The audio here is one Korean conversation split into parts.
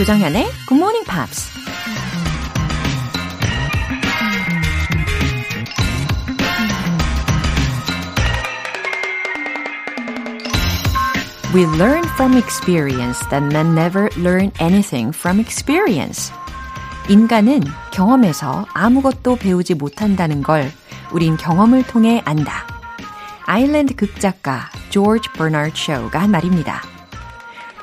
조정현의 Good Morning Pops. We learn from experience that men never learn anything from experience. 인간은 경험에서 아무것도 배우지 못한다는 걸 우린 경험을 통해 안다. 아일랜드 극작가 조지 버나드 쇼가 한 말입니다.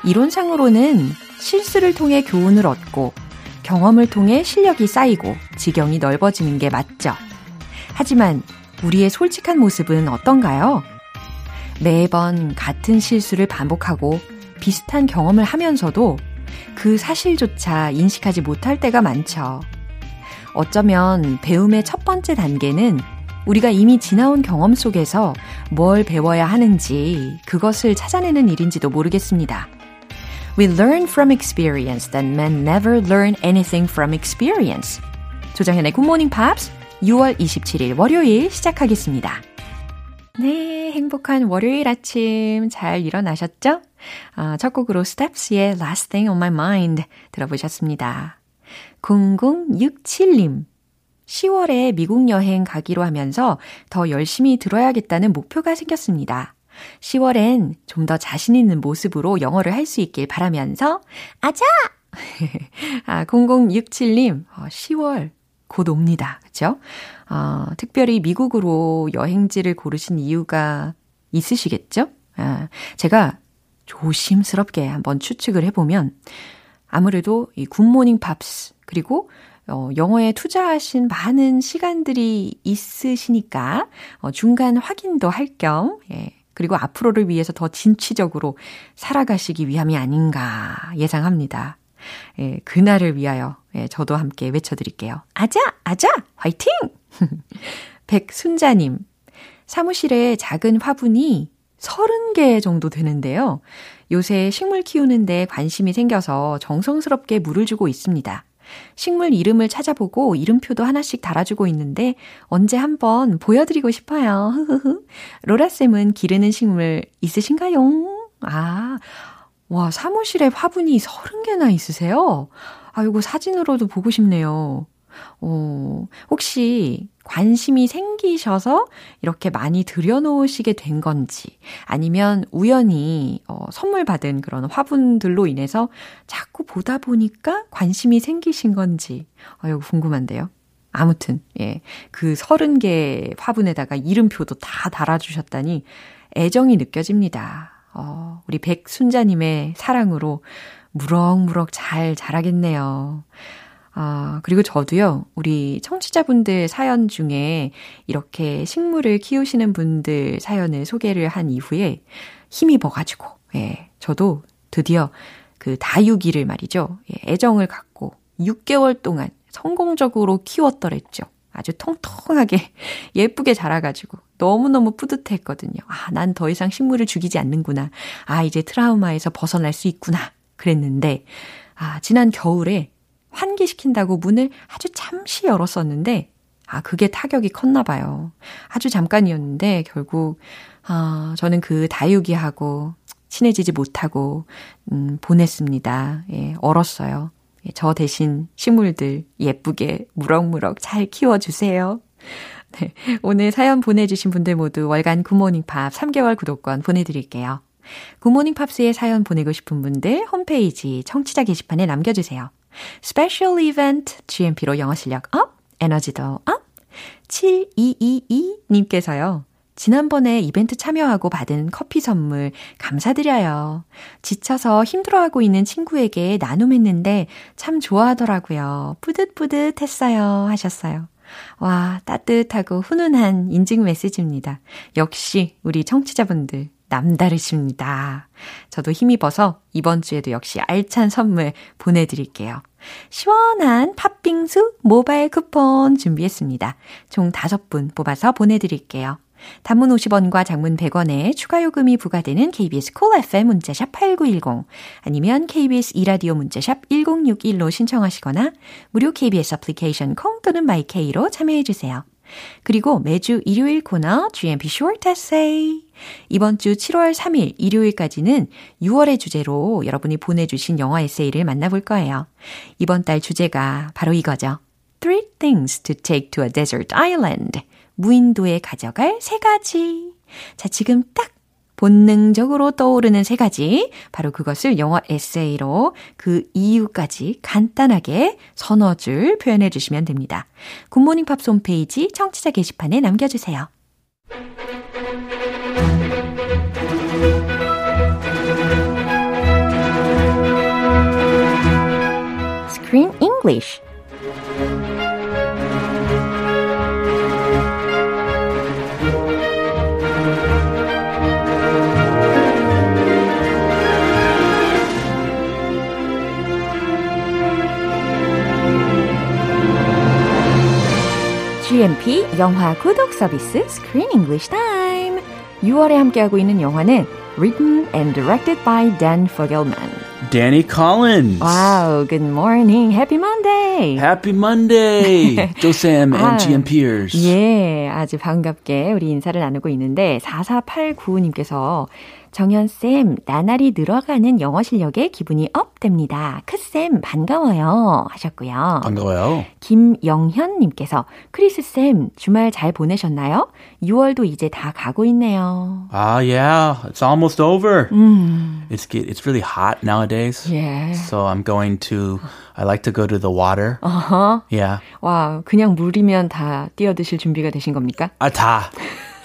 이론상으로는 실수를 통해 교훈을 얻고 경험을 통해 실력이 쌓이고 지경이 넓어지는 게 맞죠. 하지만 우리의 솔직한 모습은 어떤가요? 매번 같은 실수를 반복하고 비슷한 경험을 하면서도 그 사실조차 인식하지 못할 때가 많죠. 어쩌면 배움의 첫 번째 단계는 우리가 이미 지나온 경험 속에서 뭘 배워야 하는지 그것을 찾아내는 일인지도 모르겠습니다. We learn from experience that men never learn anything from experience. 조정현의 Morning Pops 6월 27일 월요일 시작하겠습니다. 네, 행복한 월요일 아침 잘 일어나셨죠? 아, 첫 곡으로 Steps의 Last Thing on My Mind 들어보셨습니다. 0067님. 10월에 미국 여행 가기로 하면서 더 열심히 들어야겠다는 목표가 생겼습니다. 10월엔 좀 더 자신 있는 모습으로 영어를 할 수 있길 바라면서, 아자! 아, 0067님, 10월 곧 옵니다. 그죠? 어, 특별히 미국으로 여행지를 고르신 이유가 있으시겠죠? 아, 제가 조심스럽게 한번 추측을 해보면 아무래도 이 굿모닝 팝스 그리고 어, 영어에 투자하신 많은 시간들이 있으시니까 어, 중간 확인도 할 겸 예, 그리고 앞으로를 위해서 더 진취적으로 살아가시기 위함이 아닌가 예상합니다. 예, 그날을 위하여 예, 저도 함께 외쳐드릴게요. 아자! 아자! 화이팅! 백순자님, 사무실에 작은 화분이 30개 정도 되는데요. 요새 식물 키우는데 관심이 생겨서 정성스럽게 물을 주고 있습니다. 식물 이름을 찾아보고 이름표도 하나씩 달아주고 있는데 언제 한번 보여드리고 싶어요. 로라쌤은 기르는 식물 있으신가요? 아, 와, 사무실에 화분이 30개나 있으세요? 아이고, 사진으로도 보고 싶네요. 어, 혹시 관심이 생기셔서 이렇게 많이 들여놓으시게 된 건지, 아니면 우연히 어, 선물 받은 그런 화분들로 인해서 자꾸 보다 보니까 관심이 생기신 건지, 아유, 궁금한데요. 아무튼, 예. 그 30개 화분에다가 이름표도 다 달아주셨다니 애정이 느껴집니다. 어, 우리 백순자님의 사랑으로 무럭무럭 잘 자라겠네요. 아, 그리고 저도요, 우리 청취자분들 사연 중에 이렇게 식물을 키우시는 분들 사연을 소개를 한 이후에 힘입어가지고, 예, 저도 드디어 그 다육이를 말이죠. 예, 애정을 갖고 6개월 동안 성공적으로 키웠더랬죠. 아주 통통하게 예쁘게 자라가지고 너무너무 뿌듯했거든요. 아, 난 더 이상 식물을 죽이지 않는구나. 아, 이제 트라우마에서 벗어날 수 있구나. 그랬는데, 아, 지난 겨울에 환기시킨다고 문을 아주 잠시 열었었는데, 아, 그게 타격이 컸나 봐요. 아주 잠깐이었는데, 결국, 아, 저는 그 다육이하고 친해지지 못하고, 음, 보냈습니다. 예, 얼었어요. 예, 저 대신 식물들 예쁘게 무럭무럭 잘 키워주세요. 네, 오늘 사연 보내주신 분들 모두 월간 굿모닝 팝 3개월 구독권 보내드릴게요. 굿모닝 팝스에 사연 보내고 싶은 분들 홈페이지 청취자 게시판에 남겨주세요. special 이벤트 GMP로 영어 실력 up, 에너지도 up. 7222님께서요. 지난번에 이벤트 참여하고 받은 커피 선물 감사드려요. 지쳐서 힘들어하고 있는 친구에게 나눔했는데 참 좋아하더라고요. 뿌듯뿌듯 했어요. 하셨어요. 와, 따뜻하고 훈훈한 인증 메시지입니다. 역시 우리 청취자분들 남다르십니다. 저도 힘입어서 이번 주에도 역시 알찬 선물 보내드릴게요. 시원한 팥빙수 모바일 쿠폰 준비했습니다. 총 5분 뽑아서 보내드릴게요. 단문 50원과 장문 100원의 추가 요금이 부과되는 KBS Cool FM 문자샵 8910 아니면 KBS 이라디오 문자샵 1061로 신청하시거나 무료 KBS 애플리케이션 콩 또는 my K로 참여해 주세요. 그리고 매주 일요일 코너 GMP Short Essay. 이번 주 7월 3일 일요일까지는 6월의 주제로 여러분이 보내주신 영화 에세이를 만나볼 거예요. 이번 달 주제가 바로 이거죠. Three things to take to a desert island. 무인도에 가져갈 세 가지. 자, 지금 딱 본능적으로 떠오르는 세 가지. 바로 그것을 영어 에세이로 그 이유까지 간단하게 서너 줄 표현해 주시면 됩니다. 굿모닝 팝스 홈페이지 청취자 게시판에 남겨주세요. Screen English GMP 영화 구독 서비스 Screen English Time. 6월에 함께하고 있는 영화는 Written and Directed by Dan Fogelman. Danny Collins. Wow, good morning. Happy Monday. Happy Monday. 쌤 and all GMPers. 예, 아주 반갑게 우리 인사를 나누고 있는데 4489님께서 정현쌤, 나날이 늘어가는 영어 실력에 기분이 up 됩니다. 크쌤, 반가워요. 하셨고요. 반가워요. 김영현님께서 크리스쌤, 주말 잘 보내셨나요? 6월도 이제 다 가고 있네요. Ah, yeah. It's almost over. 음, It's it's really hot nowadays. 예. So I'm going to I like to go to the water. 어허. Yeah. 와, 그냥 물이면 다 뛰어드실 준비가 되신 겁니까? Ah, 다.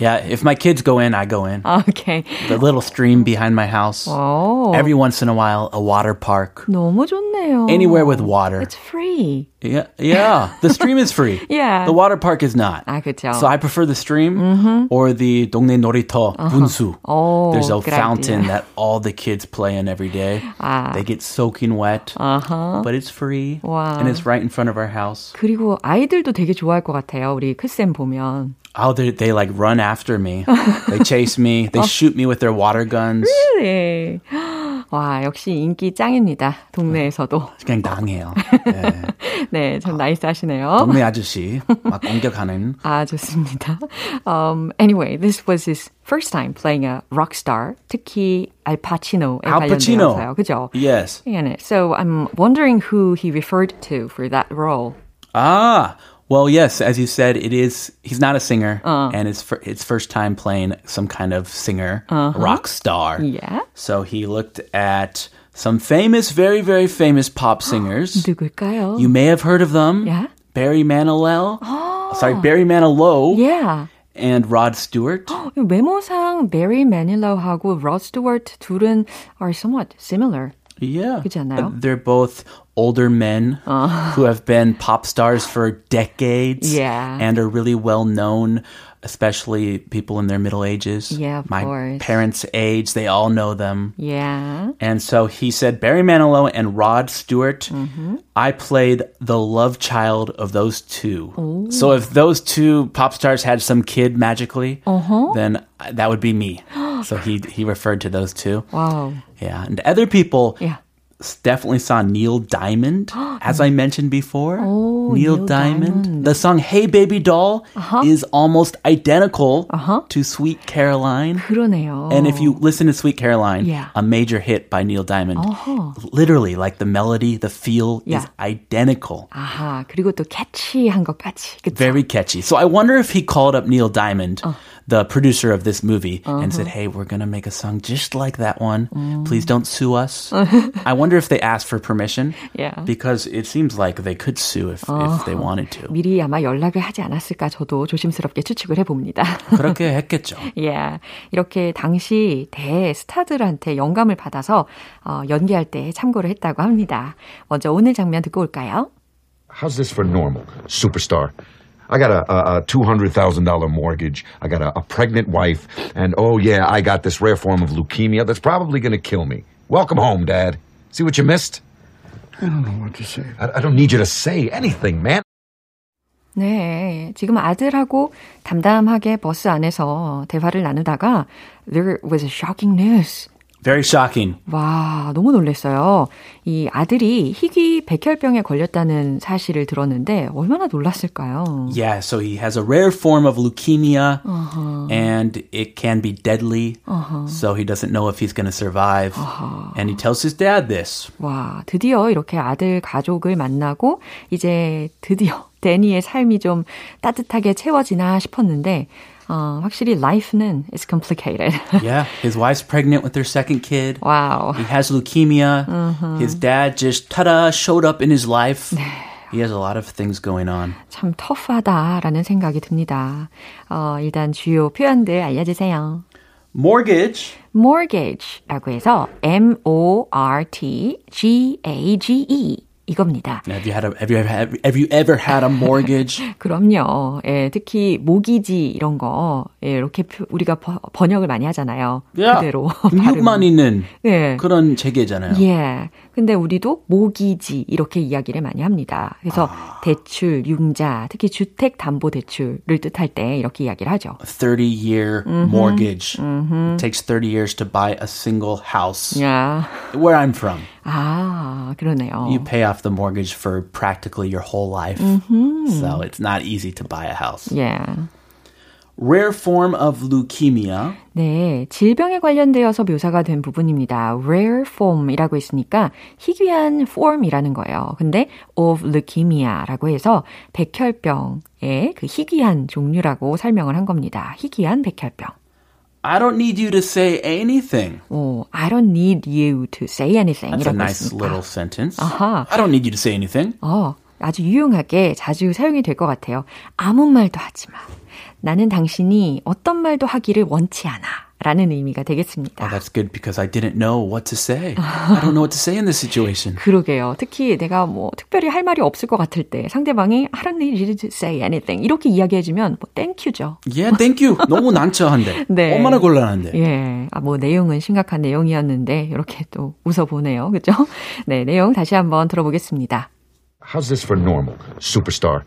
Yeah, if my kids go in, I go in. 오케이. The little stream behind my house. 오, Every once in a while, a water park. 너무 좋네요. Anywhere with water. It's free. Yeah, yeah. The stream is free. Yeah. The water park is not. 아, 그쵸. So I prefer the stream or the 동네 놀이터 분수. 오, There's a good fountain idea. that all the kids play in every day. 아. They get soaking wet, 아하. but it's free Wow. and it's right in front of our house. 그리고 아이들도 되게 좋아할 것 같아요. 우리 크쌤 보면. Oh, they they like run after me. they chase me. They shoot me with their water guns. 네. 와, 역시 인기 짱입니다. 동네에서도. 그냥 당해요. 네. 네, 참 나이스하시네요. 동네 아저씨 막 공격하는. 아, 좋습니다. Um, anyway, this was his first time playing a rock star. 특히 Al Pacino에 Al Pacino. 관련되어서요. 그죠? Yes. 네, So I'm wondering who he referred to for that role. Ah, well, yes, as you said, it is. He's not a singer, and it's fir- it's first time playing some kind of singer, rock star. Yeah. So he looked at some famous, very very famous pop singers. 누굴까요? you may have heard of them. Yeah. Barry Manilow. Sorry, Barry Manilow Yeah. and Rod Stewart. 외모상 베리 매닐러하고 로 스튜어트 둘은 are somewhat similar. Yeah. 그렇지 않나요? Uh, They're both older men who have been pop stars for decades Yeah. and are really well known, especially people in their middle ages. Yeah, of My course. parents' age, they all know them. Yeah. And so he said Barry Manilow and Rod Stewart, Mm-hmm. I played the love child of those two. So if those two pop stars had some kid magically, Uh-huh. then that would be me. so he he referred to those two. Wow. Yeah, and other people Yeah s- definitely saw Neil Diamond, as I mentioned before. Oh, Neil, Neil Diamond. Diamond. The song "Hey Baby Doll" is almost identical Uh-huh. to "Sweet Caroline." 그러네요. And if you listen to "Sweet Caroline," Yeah. a major hit by Neil Diamond, 어허. literally like the melody, the feel is Yeah. identical. 아하, 그리고 또 캐치한 것까지. 그쵸? Very catchy. So I wonder if he called up Neil Diamond, Uh. the producer of this movie, and Uh-huh. said, "Hey, we're gonna make a song just like that one. Mm. Please don't sue us." I wonder if they asked for permission. Yeah. Because it seems like they could sue if, if they wanted to. 미리 아마 연락을 하지 않았을까 저도 조심스럽게 추측을 해봅니다. 그렇게 했겠죠. yeah. 이렇게 당시 대스타들한테 영감을 받아서 어, 연기할 때 참고를 했다고 합니다. 먼저 오늘 장면 듣고 올까요? How's this for normal, superstar? I got a, a, a $200,000 mortgage. I got a, a pregnant wife. And oh, yeah, I got this rare form of leukemia that's probably going to kill me. Welcome home, Dad. See what you missed? I don't know what to say. I, I don't need you to say anything, man. 네, 지금 아들하고 담담하게 버스 안에서 대화를 나누다가 there was a shocking news. Very shocking. 와, 너무 놀랐어요. 이 아들이 희귀 백혈병에 걸렸다는 사실을 들었는데 얼마나 놀랐을까요? Yeah, so he has a rare form of leukemia uh-huh. and it can be deadly. Uh-huh. So he doesn't know if he's going to survive. Uh-huh. And he tells his dad this. 와, 드디어 이렇게 아들 가족을 만나고 이제 드디어 데니의 삶이 좀 따뜻하게 채워지나 싶었는데 어, 확실히 life는 is complicated. yeah, his wife's pregnant with their second kid. Wow. He has leukemia. Uh-huh. His dad just ta-da showed up in his life. 네. He has a lot of things going on. 참 터프하다라는 생각이 듭니다. 어, 일단 주요 표현들 알려주세요. mortgage. mortgage라고 해서 M O R T G A G E 이겁니다. Have you had a have you ever have you ever had a mortgage? 그럼요. 예, 특히 모기지 이런 거 예, 이렇게 우리가 버, 번역을 많이 하잖아요. Yeah. 그대로 미국만 있는 예. 그런 재계잖아요. 예. 근데 우리도 모기지 이렇게 이야기를 많이 합니다. 그래서 아. 대출, 융자, 특히 주택 담보 대출을 뜻할 때 이렇게 이야기를 하죠. 30-year mm-hmm. mortgage. Mm-hmm. It takes 30 years to buy a single house. Yeah. Where I'm from. 아, 그러네요. You pay off the mortgage for practically your whole life. Mm-hmm. So it's not easy to buy a house. Yeah. rare form of leukemia. 네, 질병에 관련되어서 묘사가 된 부분입니다. rare form이라고 있으니까 희귀한 form이라는 거예요. 근데 of leukemia라고 해서 백혈병의 그 희귀한 종류라고 설명을 한 겁니다. 희귀한 백혈병. I don't need you to say anything. 오, I don't need you to say anything. That's a nice 했으니까. little sentence. 아하. I don't need you to say anything. 어, 아주 유용하게 자주 사용이 될 것 같아요. 아무 말도 하지 마. 나는 당신이 어떤 말도 하기를 원치 않아. 라는 의미가 되겠습니다. Oh, that's good because I didn't know what to say. I don't know what to say in this situation. 그러게요. 특히 내가 뭐 특별히 할 말이 없을 것 같을 때 상대방이 I don't need you to say anything 이렇게 이야기해주면 뭐 땡큐죠. Yeah, thank you. 너무 난처한데. 네. 얼마나 곤란한데. 예. 아, 뭐 내용은 심각한 내용이었는데 이렇게 또 웃어보네요. 그죠? 네, 내용 다시 한번 들어보겠습니다. How's this for normal, superstar?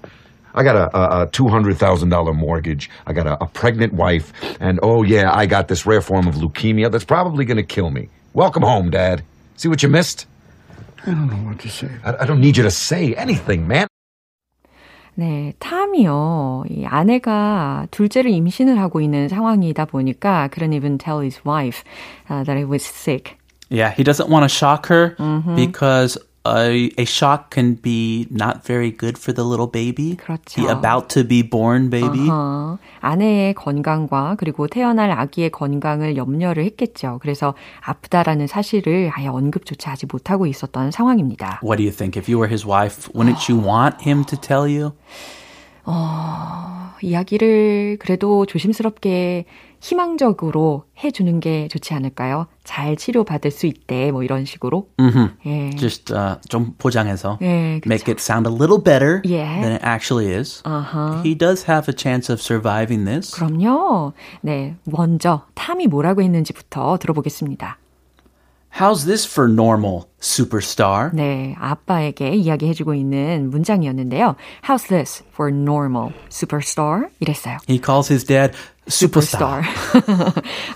I got a, a, a $200,000 mortgage. I got a, a pregnant wife. And oh, yeah, I got this rare form of leukemia that's probably going to kill me. Welcome home, Dad. See what you missed? I don't know what to say. I, I don't need you to say anything, man. 네, 탐이요. 이 아내가 둘째를 임신을 하고 있는 상황이다 보니까 couldn't even tell his wife uh, that he was sick. Yeah, he doesn't want to shock her mm-hmm. because a, a shock can be not very good for the little baby. 그렇죠. The about to be born baby. Uh-huh. 아내의 건강과 그리고 태어날 아기의 건강을 염려를 했겠죠. 그래서 아프다라는 사실을 아예 언급조차 하지 못하고 있었던 상황입니다. What do you think? If you were his wife, wouldn't you want him to tell you? 어, 이야기를 그래도 조심스럽게 희망적으로 해주는 게 좋지 않을까요? 잘 치료받을 수 있대, 뭐 이런 식으로. Mm-hmm. 예. Just uh, 좀 포장해서 예, 그렇죠. make it sound a little better 예. than it actually is. Uh-huh. He does have a chance of surviving this. 그럼요. 네, 먼저 탐이 뭐라고 했는지부터 들어보겠습니다. How's this for normal, superstar? 네, 아빠에게 이야기해주고 있는 문장이었는데요. How's this for normal, superstar? 이랬어요. He calls his dad superstar.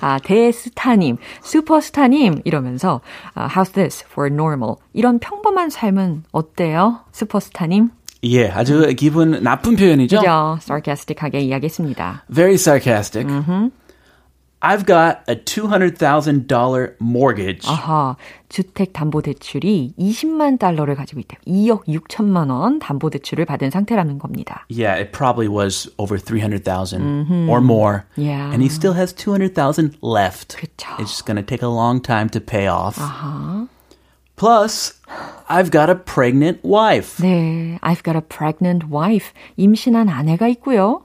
아, 대스타님, 슈퍼스타님 이러면서 uh, How's this for normal? 이런 평범한 삶은 어때요? 슈퍼스타님? 예, 아주 기분 나쁜 표현이죠. 그죠? sarcastic하게 이야기했습니다. Very sarcastic. Mm-hmm. I've got a $200,000 mortgage. 아하, 주택 담보 대출이 20만 달러를 가지고 있대요. 2억 6천만 원 담보 대출을 받은 상태라는 겁니다. Yeah, it probably was over 300,000 mm-hmm. or more. Yeah. And he still has 200,000 left. 그쵸. It's just going to take a long time to pay off. 아하. Plus, I've got a pregnant wife. 네, I've got a pregnant wife. 임신한 아내가 있고요.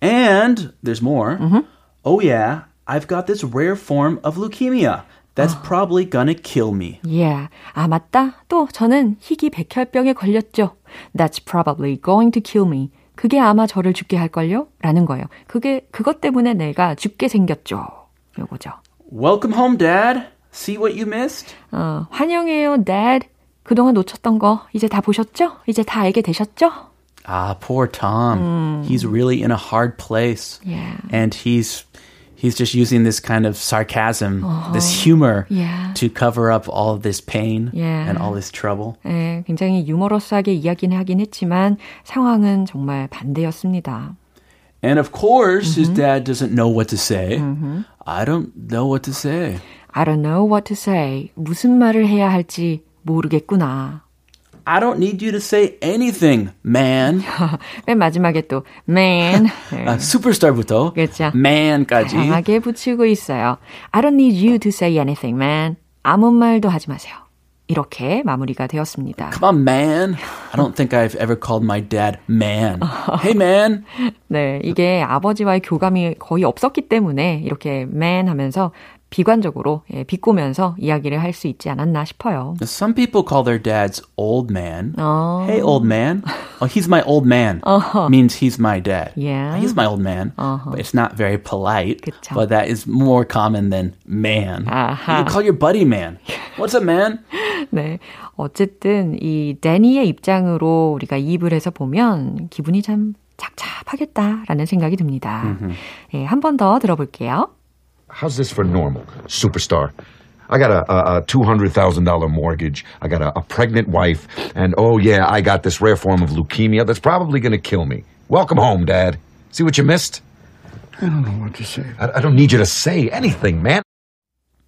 And there's more. Mm-hmm. Oh yeah, I've got this rare form of leukemia. That's probably gonna kill me. Yeah. 아, 맞다. 또 저는 희귀 백혈병에 걸렸죠. That's probably going to kill me. 그게 아마 저를 죽게 할걸요? 라는 거예요. 그게, 그것 때문에 내가 죽게 생겼죠. 요거죠. Welcome home, Dad. See what you missed? 어, 환영해요, Dad. 그동안 놓쳤던 거 이제 다 보셨죠? 이제 다 알게 되셨죠? Ah, poor Tom. Mm. He's really in a hard place. Yeah. And he's He's just using this kind of sarcasm, this humor Yeah. to cover up all this pain Yeah. and all this trouble. 예, 굉장히 유머러스하게 이야기는 하긴 했지만 상황은 정말 반대였습니다. And of course, his dad doesn't know what to say. I don't know what to say. I don't know what to say. 무슨 말을 해야 할지 모르겠구나. I don't need you to say anything, man. 맨 마지막에 또 man 네, 아, superstar부터 그렇죠. man까지. 강하게 붙이고 있어요. I don't need you to say anything, man. 아무 말도 하지 마세요. 이렇게 마무리가 되었습니다. Come on, man. I don't think I've ever called my dad man. hey, man. 네, 이게 아버지와의 교감이 거의 없었기 때문에 이렇게 man 하면서 비관적으로 예, 비꼬면서 이야기를 할 수 있지 않았나 싶어요. Some people call their dads old man. Oh. Hey, old man. Oh, he's my old man. Means he's my dad. Yeah. He's my old man. But it's not very polite. 그쵸. But that is more common than man. 아하. You call your buddy man. What's up, man? 네. 어쨌든 이 데니의 입장으로 우리가 이입을 해서 보면 기분이 참 착잡하겠다라는 생각이 듭니다. 예, 한 번 더 들어볼게요. How's this for normal, superstar? I got a, a, a $200,000 mortgage. I got a, a pregnant wife. And oh, yeah, I got this rare form of leukemia that's probably going to kill me. Welcome home, Dad. See what you missed? I don't know what to say. I, I don't need you to say anything, man.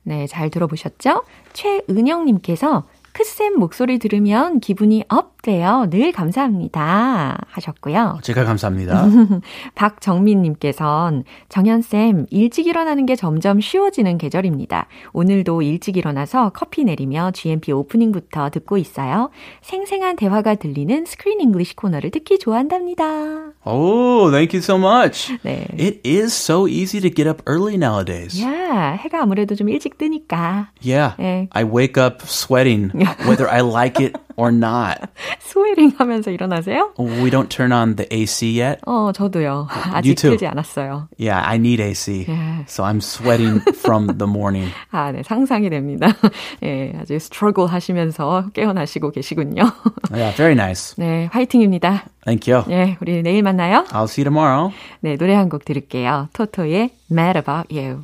네, 잘 들어보셨죠? 최은영님께서 크쌤 목소리 들으면 기분이 업 돼요. 늘 감사합니다. 하셨고요. 제가 감사합니다. 박정민님께선 정현쌤, 일찍 일어나는 게 점점 쉬워지는 계절입니다. 오늘도 일찍 일어나서 커피 내리며 GMP 오프닝부터 듣고 있어요. 생생한 대화가 들리는 Screen English 코너를 듣기 좋아한답니다. oh, thank you so much. 네. It is so easy to get up early nowadays. 야, 해가 아무래도 좀 일찍 뜨니까. Yeah. 네. I wake up sweating whether I like it or not. 스웨링 하면서 일어나세요? We don't turn on the AC yet. 어, 저도요. 아직 You too. 틀지 않았어요. Yeah, I need AC. Yeah. So I'm sweating from the morning. 아, 네, 상상이 됩니다. 예, 아주 스트러글 하시면서 깨어나시고 계시군요. Yeah, very nice. 네, 화이팅입니다. Thank you. 예, 우리 내일 만나요. I'll see you tomorrow. 네, 노래 한 곡 들을게요. 토토의 Mad About You.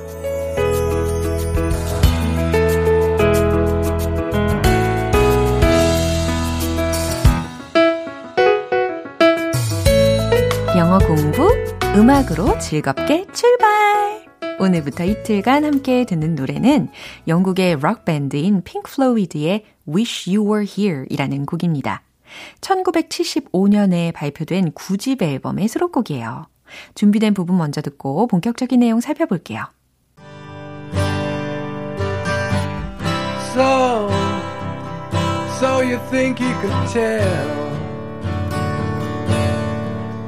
영어 공부 음악으로 즐겁게 출발 오늘부터 이틀간 함께 듣는 노래는 영국의 록 밴드인 핑크 플로이드의 Wish You Were Here 이라는 곡입니다. 1975년에 발표된 9집 앨범의 수록곡이에요. 준비된 부분 먼저 듣고 본격적인 내용 살펴볼게요. So, so you think you could tell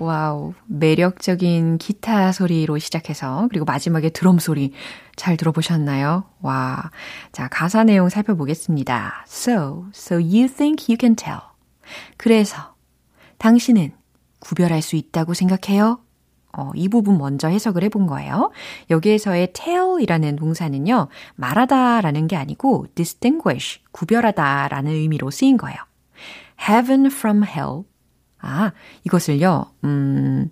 와우, 매력적인 기타 소리로 시작해서 그리고 마지막에 드럼 소리 잘 들어보셨나요? 와, 자 가사 내용 살펴보겠습니다. So, so you think you can tell. 그래서 당신은 구별할 수 있다고 생각해요? 어, 이 부분 먼저 해석을 해본 거예요. 여기에서의 tell이라는 동사는요, 말하다라는 게 아니고 distinguish, 구별하다라는 의미로 쓰인 거예요. heaven from hell. 아, 이것을요, 음,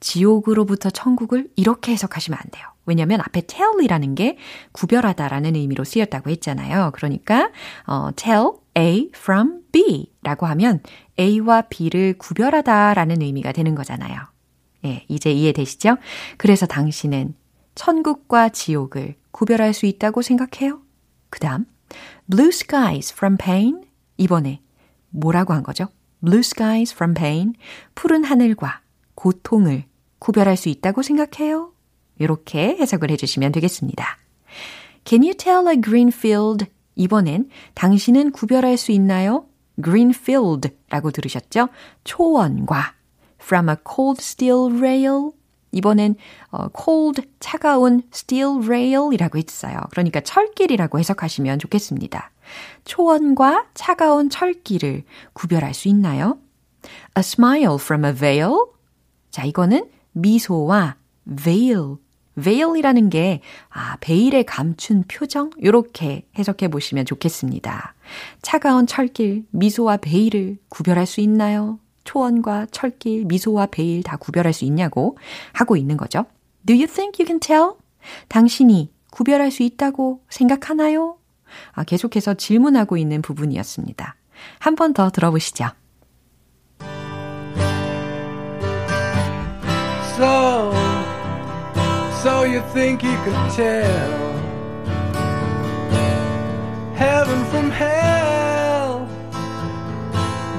지옥으로부터 천국을 이렇게 해석하시면 안 돼요. 왜냐면 앞에 tell이라는 게 구별하다라는 의미로 쓰였다고 했잖아요. 그러니까, 어, tell A from B 라고 하면 A와 B를 구별하다라는 의미가 되는 거잖아요. 예, 이제 이해되시죠? 그래서 당신은 천국과 지옥을 구별할 수 있다고 생각해요? 그 다음, blue skies from pain. 이번에 뭐라고 한 거죠? Blue skies from pain. 푸른 하늘과 고통을 구별할 수 있다고 생각해요? 이렇게 해석을 해주시면 되겠습니다. Can you tell a green field? 이번엔 당신은 구별할 수 있나요? green field라고 들으셨죠? 초원과 from a cold steel rail. 이번엔 어, cold 차가운 steel rail이라고 했어요. 그러니까 철길이라고 해석하시면 좋겠습니다. 초원과 차가운 철길을 구별할 수 있나요? A smile from a veil. 자, 이거는 미소와 veil. veil이라는 게 아, 베일에 감춘 표정 요렇게 해석해 보시면 좋겠습니다. 차가운 철길, 미소와 베일을 구별할 수 있나요? 초원과 철길, 미소와 베일 다 구별할 수 있냐고 하고 있는 거죠. Do you think you can tell? 당신이 구별할 수 있다고 생각하나요? 아, 계속해서 질문하고 있는 부분이었습니다. 한 번 더 들어보시죠. So, so you think you can tell heaven from hell,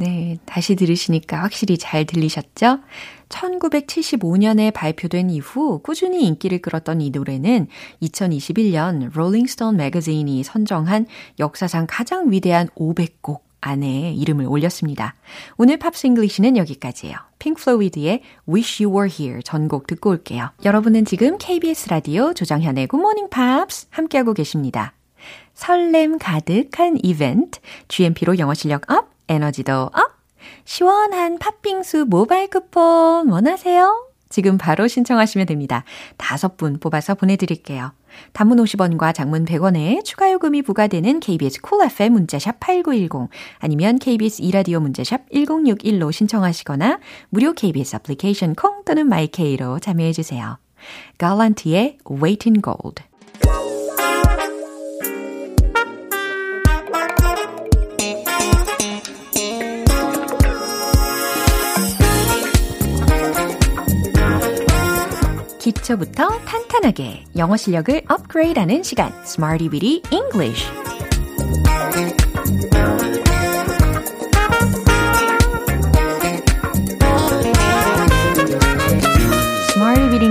네, 다시 들으시니까 확실히 잘 들리셨죠? 1975년에 발표된 이후 꾸준히 인기를 끌었던 이 노래는 2021년 롤링스톤 매거진이 선정한 역사상 가장 위대한 500곡 안에 이름을 올렸습니다. 오늘 Pops English는 여기까지예요. 핑크 플로이드의 Wish You Were Here 전곡 듣고 올게요. 여러분은 지금 KBS 라디오 조정현의 Good Morning Pops 함께하고 계십니다. 설렘 가득한 이벤트, GMP로 영어 실력 up, 에너지도 up! 시원한 팥빙수 모바일 쿠폰 원하세요? 지금 바로 신청하시면 됩니다. 다섯 분 뽑아서 보내드릴게요. 단문 50원과 장문 100원의 추가 요금이 부과되는 KBS Cool FM 문자샵 8910 아니면 KBS 이라디오 문자샵 1061로 신청하시거나 무료 KBS 애플리케이션 콩 또는 my K로 참여해 주세요. 갈란티의 Wait in Gold 기초부터 탄탄하게 영어 실력을 업그레이드하는 시간 Smarty Weedy English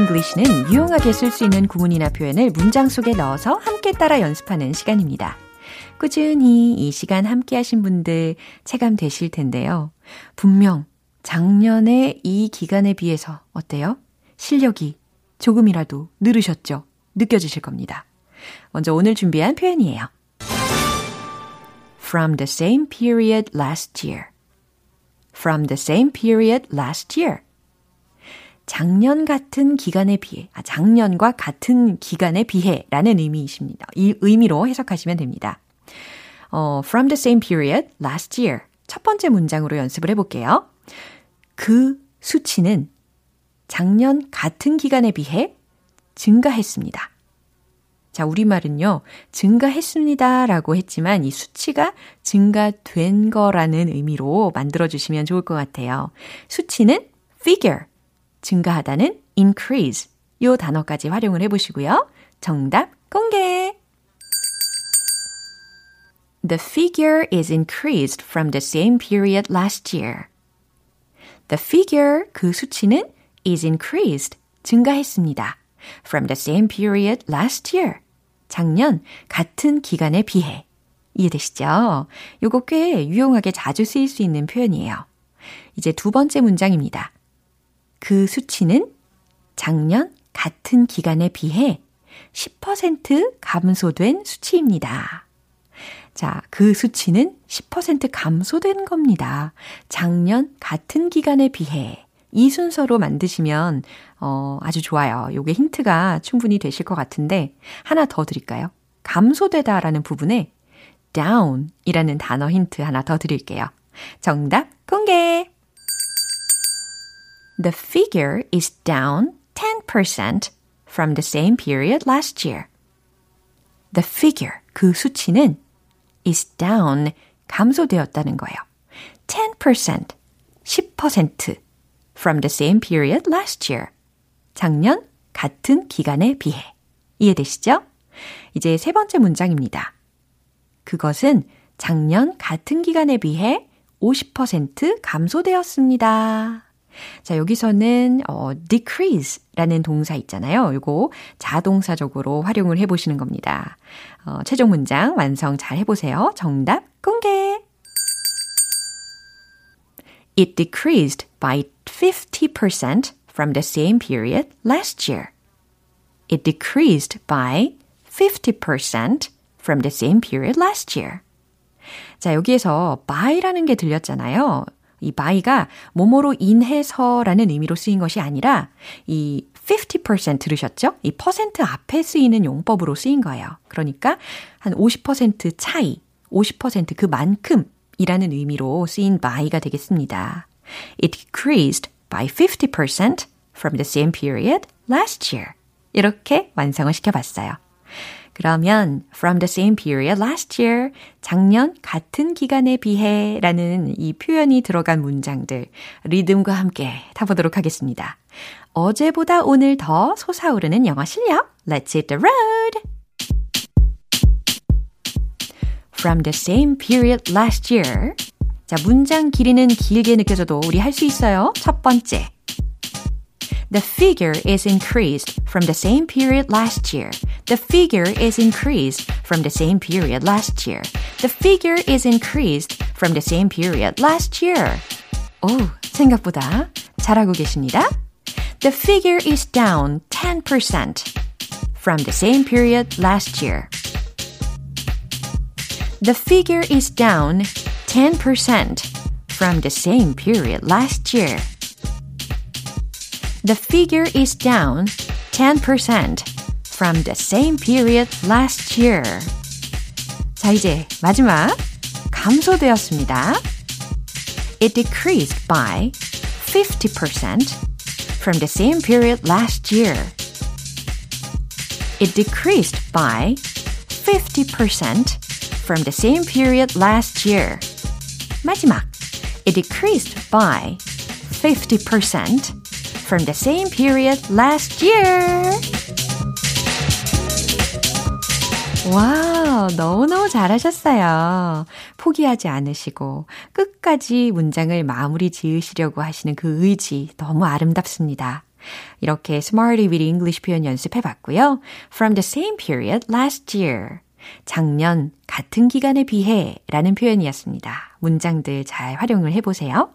English는 유용하게 쓸 수 있는 구문이나 표현을 문장 속에 넣어서 함께 따라 연습하는 시간입니다. 꾸준히 이 시간 함께 하신 분들 체감되실 텐데요. 분명 작년에 이 기간에 비해서 어때요? 실력이 조금이라도 늘으셨죠? 느껴지실 겁니다. 먼저 오늘 준비한 표현이에요. From the same period last year. From the same period last year. 작년 같은 기간에 비해, 아, 작년과 같은 기간에 비해 라는 의미이십니다. 이 의미로 해석하시면 됩니다. 어, from the same period last year. 첫 번째 문장으로 연습을 해볼게요. 그 수치는 작년 같은 기간에 비해 증가했습니다. 자, 우리말은요, 증가했습니다 라고 했지만 이 수치가 증가된 거라는 의미로 만들어주시면 좋을 것 같아요. 수치는 figure, 증가하다는 increase, 요 단어까지 활용을 해보시고요. 정답 공개! The figure is increased from the same period last year. The figure, 그 수치는 is increased, 증가했습니다. From the same period last year. 작년 같은 기간에 비해. 이해되시죠? 요거 꽤 유용하게 자주 쓰일 수 있는 표현이에요. 이제 두 번째 문장입니다. 그 수치는 작년 같은 기간에 비해 10% 감소된 수치입니다. 자, 그 수치는 10% 감소된 겁니다. 작년 같은 기간에 비해. 이 순서로 만드시면 어, 아주 좋아요. 요게 힌트가 충분히 되실 것 같은데 하나 더 드릴까요? 감소되다라는 부분에 down 이라는 단어 힌트 하나 더 드릴게요. 정답 공개! The figure is down 10% from the same period last year. The figure, 그 수치는 is down, 감소되었다는 거예요. 10%, 10% from the same period last year. 작년 같은 기간에 비해. 이해되시죠? 이제 세 번째 문장입니다. 그것은 작년 같은 기간에 비해 50% 감소되었습니다. 자, 여기서는 어, decrease라는 동사 있잖아요. 이거 자동사적으로 활용을 해보시는 겁니다. 어, 최종 문장 완성 잘 해보세요. 정답 공개! It decreased by 50% from the same period last year. It decreased by 50% from the same period last year. 자, 여기에서 by라는 게 들렸잖아요. 이 by가 뭐뭐로 인해서라는 의미로 쓰인 것이 아니라 이 50% 들으셨죠? 이 퍼센트 앞에 쓰이는 용법으로 쓰인 거예요. 그러니까 한 50% 차이, 50% 그만큼 이라는 의미로 쓰인 by가 되겠습니다. It decreased by 50% from the same period last year. 이렇게 완성을 시켜봤어요. 그러면 from the same period last year, 작년 같은 기간에 비해 라는 이 표현이 들어간 문장들, 리듬과 함께 타보도록 하겠습니다. 어제보다 오늘 더 솟아오르는 영어 실력, Let's hit the road! From the same period last year. 자, 문장 길이는 길게 느껴져도 우리 할 수 있어요. 첫 번째. The figure is increased from the same period last year. The figure is increased from the same period last year. The figure is increased from the same period last year. 오, 생각보다 잘하고 계십니다. The figure is down 10% from the same period last year. The figure is down 10% from the same period last year. The figure is down 10% from the same period last year. 자, 이제 마지막 감소되었습니다. It decreased by 50% from the same period last year. It decreased by 50% from the same period last year. 마지막. It decreased by 50% from the same period last year. 와우, 너무너무 잘하셨어요. 포기하지 않으시고 끝까지 문장을 마무리 지으시려고 하시는 그 의지 너무 아름답습니다. 이렇게 Smarty with English 표현 연습해 봤고요. From the same period last year. 작년 같은 기간에 비해 라는 표현이었습니다. 문장들 잘 활용을 해보세요.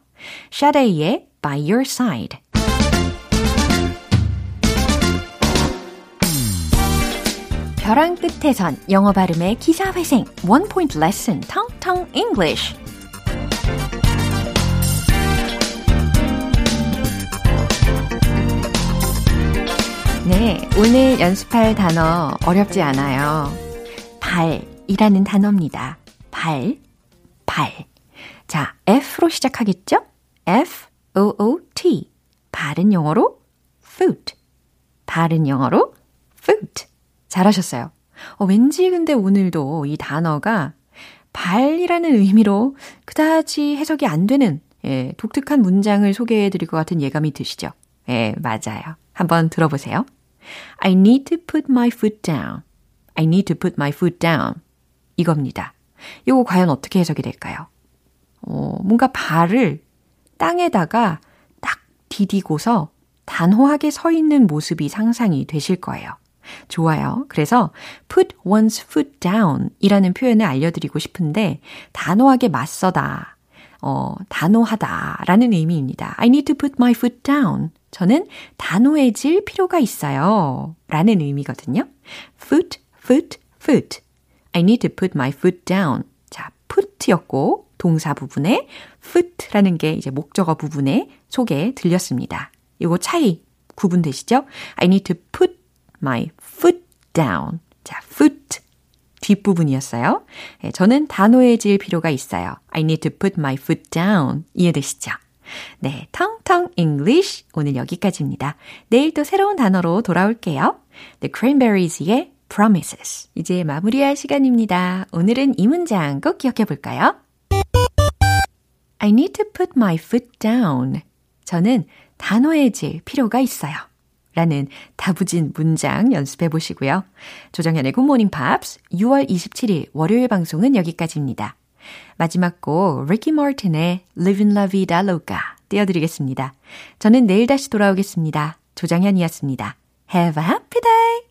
샤데이의 By Your Side. 벼랑 끝에선 영어 발음의 기사회생 One Point Lesson 텅텅 English 네, 오늘 연습할 단어 어렵지 않아요. 발이라는 단어입니다. 발, 발. 자, F로 시작하겠죠? F, O, O, T. 발은 영어로 foot. 발은 영어로 foot. 잘하셨어요. 어, 왠지 근데 오늘도 이 단어가 발이라는 의미로 그다지 해석이 안 되는 예, 독특한 문장을 소개해 드릴 것 같은 예감이 드시죠? 예, 맞아요. 한번 들어보세요. I need to put my foot down. I need to put my foot down. 이겁니다. 이거 과연 어떻게 해석이 될까요? 어, 뭔가 발을 땅에다가 딱 디디고서 단호하게 서 있는 모습이 상상이 되실 거예요. 좋아요. 그래서 put one's foot down 이라는 표현을 알려드리고 싶은데 단호하게 맞서다, 어, 단호하다 라는 의미입니다. I need to put my foot down. 저는 단호해질 필요가 있어요. 라는 의미거든요. foot, foot, foot. I need to put my foot down. 자, put였고 동사 부분에 foot라는 게 이제 목적어 부분에 소개 들렸습니다. 이거 차이 구분되시죠? I need to put my foot down. 자, foot 뒷부분이었어요. 네, 저는 단호해질 필요가 있어요. I need to put my foot down. 이해되시죠? 네, 텅텅 English 오늘 여기까지입니다. 내일 또 새로운 단어로 돌아올게요. The Cranberries의 Promises. 이제 마무리할 시간입니다. 오늘은 이 문장 꼭 기억해 볼까요? I need to put my foot down. 저는 단호해질 필요가 있어요. 라는 다부진 문장 연습해 보시고요. 조정현의 굿모닝 팝스 6월 27일 월요일 방송은 여기까지입니다. 마지막 곡 리키 마틴의 Livin' La Vida Loca 띄워드리겠습니다. 저는 내일 다시 돌아오겠습니다. 조정현이었습니다. Have a happy day!